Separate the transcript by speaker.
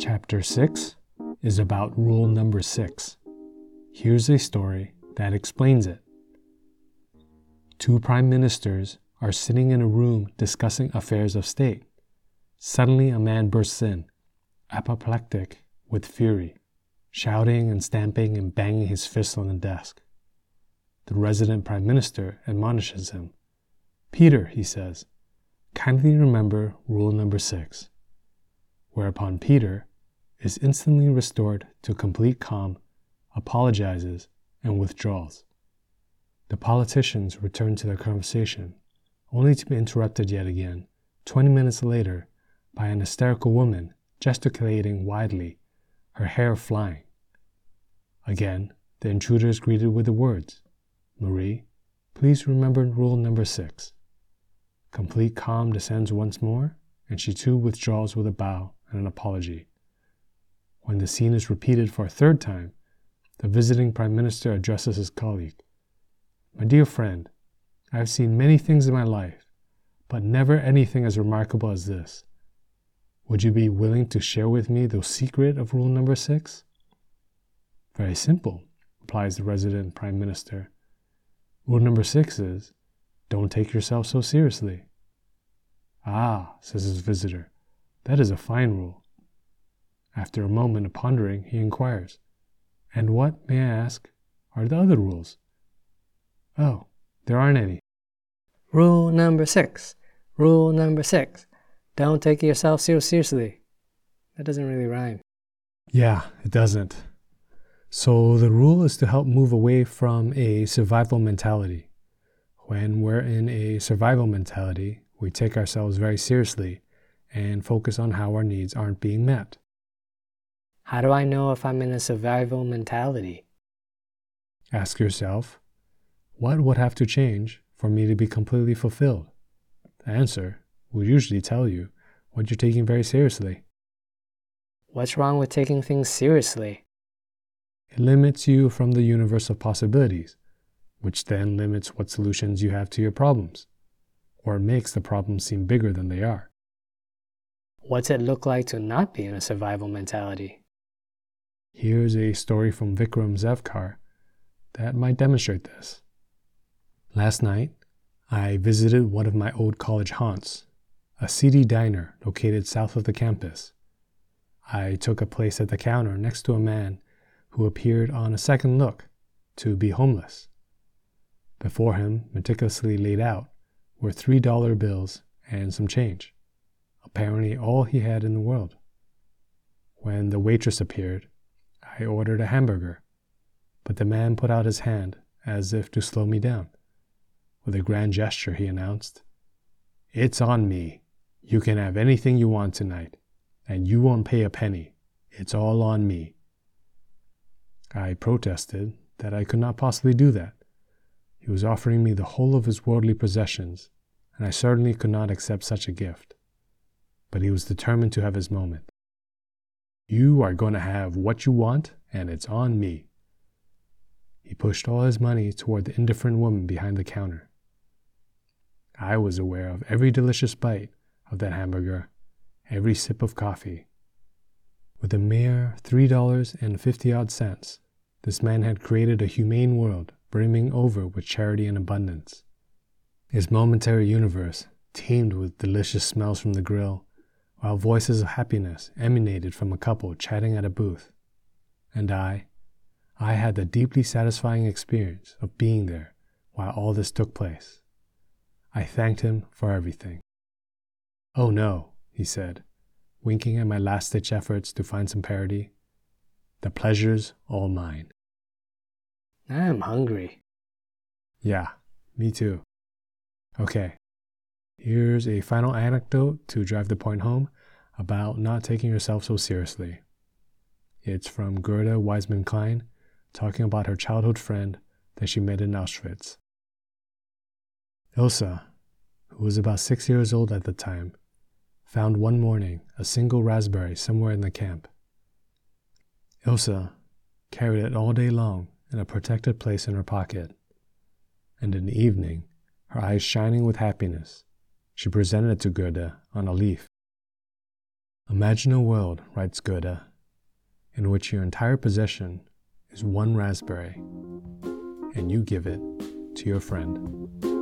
Speaker 1: Chapter 6 is about rule number 6. Here's a story that explains it. Two prime ministers are sitting in a room discussing affairs of state. Suddenly, a man bursts in, apoplectic with fury, shouting and stamping and banging his fist on the desk. The resident prime minister admonishes him. Peter, he says, kindly remember rule number six. Whereupon Peter is instantly restored to complete calm, apologizes, and withdraws. The politicians return to their conversation, only to be interrupted yet again, 20 minutes later, by an hysterical woman gesticulating widely, her hair flying. Again, the intruder is greeted with the words Marie, please remember rule number six. Complete calm descends once more, and she too withdraws with a bow and an apology. When the scene is repeated for a third time, the visiting Prime Minister addresses his colleague My dear friend, I have seen many things in my life, but never anything as remarkable as this. Would you be willing to share with me the secret of rule number six? Very simple, replies the resident Prime Minister. Rule number six is don't take yourself so seriously. Ah, says his visitor, that is a fine rule. After a moment of pondering, he inquires, And what, may I ask, are the other rules? Oh, there aren't any.
Speaker 2: Rule number six. Rule number six. Don't take yourself so seriously. That doesn't really rhyme.
Speaker 1: Yeah, it doesn't. So the rule is to help move away from a survival mentality. When we're in a survival mentality, we take ourselves very seriously and focus on how our needs aren't being met.
Speaker 2: How do I know if I'm in a survival mentality?
Speaker 1: Ask yourself, what would have to change for me to be completely fulfilled? The answer will usually tell you what you're taking very seriously.
Speaker 2: What's wrong with taking things seriously?
Speaker 1: It limits you from the universe of possibilities which then limits what solutions you have to your problems, or makes the problems seem bigger than they are.
Speaker 2: What's it look like to not be in a survival mentality?
Speaker 1: Here's a story from Vikram Zavkar that might demonstrate this. Last night, I visited one of my old college haunts, a seedy diner located south of the campus. I took a place at the counter next to a man who appeared on a second look to be homeless. Before him, meticulously laid out, were three dollar bills and some change, apparently all he had in the world. When the waitress appeared, I ordered a hamburger, but the man put out his hand as if to slow me down. With a grand gesture, he announced, It's on me. You can have anything you want tonight, and you won't pay a penny. It's all on me. I protested that I could not possibly do that. He was offering me the whole of his worldly possessions, and I certainly could not accept such a gift. But he was determined to have his moment. You are going to have what you want, and it's on me. He pushed all his money toward the indifferent woman behind the counter. I was aware of every delicious bite of that hamburger, every sip of coffee. With a mere three dollars and fifty odd cents, this man had created a humane world brimming over with charity and abundance. His momentary universe teemed with delicious smells from the grill, while voices of happiness emanated from a couple chatting at a booth. And I, I had the deeply satisfying experience of being there while all this took place. I thanked him for everything. Oh no, he said, winking at my last ditch efforts to find some parity. The pleasure's all mine.
Speaker 2: I'm hungry.
Speaker 1: Yeah, me too. Okay, here's a final anecdote to drive the point home about not taking yourself so seriously. It's from Gerda Weissmann Klein talking about her childhood friend that she met in Auschwitz. Ilse, who was about six years old at the time, found one morning a single raspberry somewhere in the camp. Ilse carried it all day long in a protected place in her pocket. And in the evening, her eyes shining with happiness, she presented it to Gerda on a leaf. Imagine a world, writes Gerda, in which your entire possession is one raspberry, and you give it to your friend.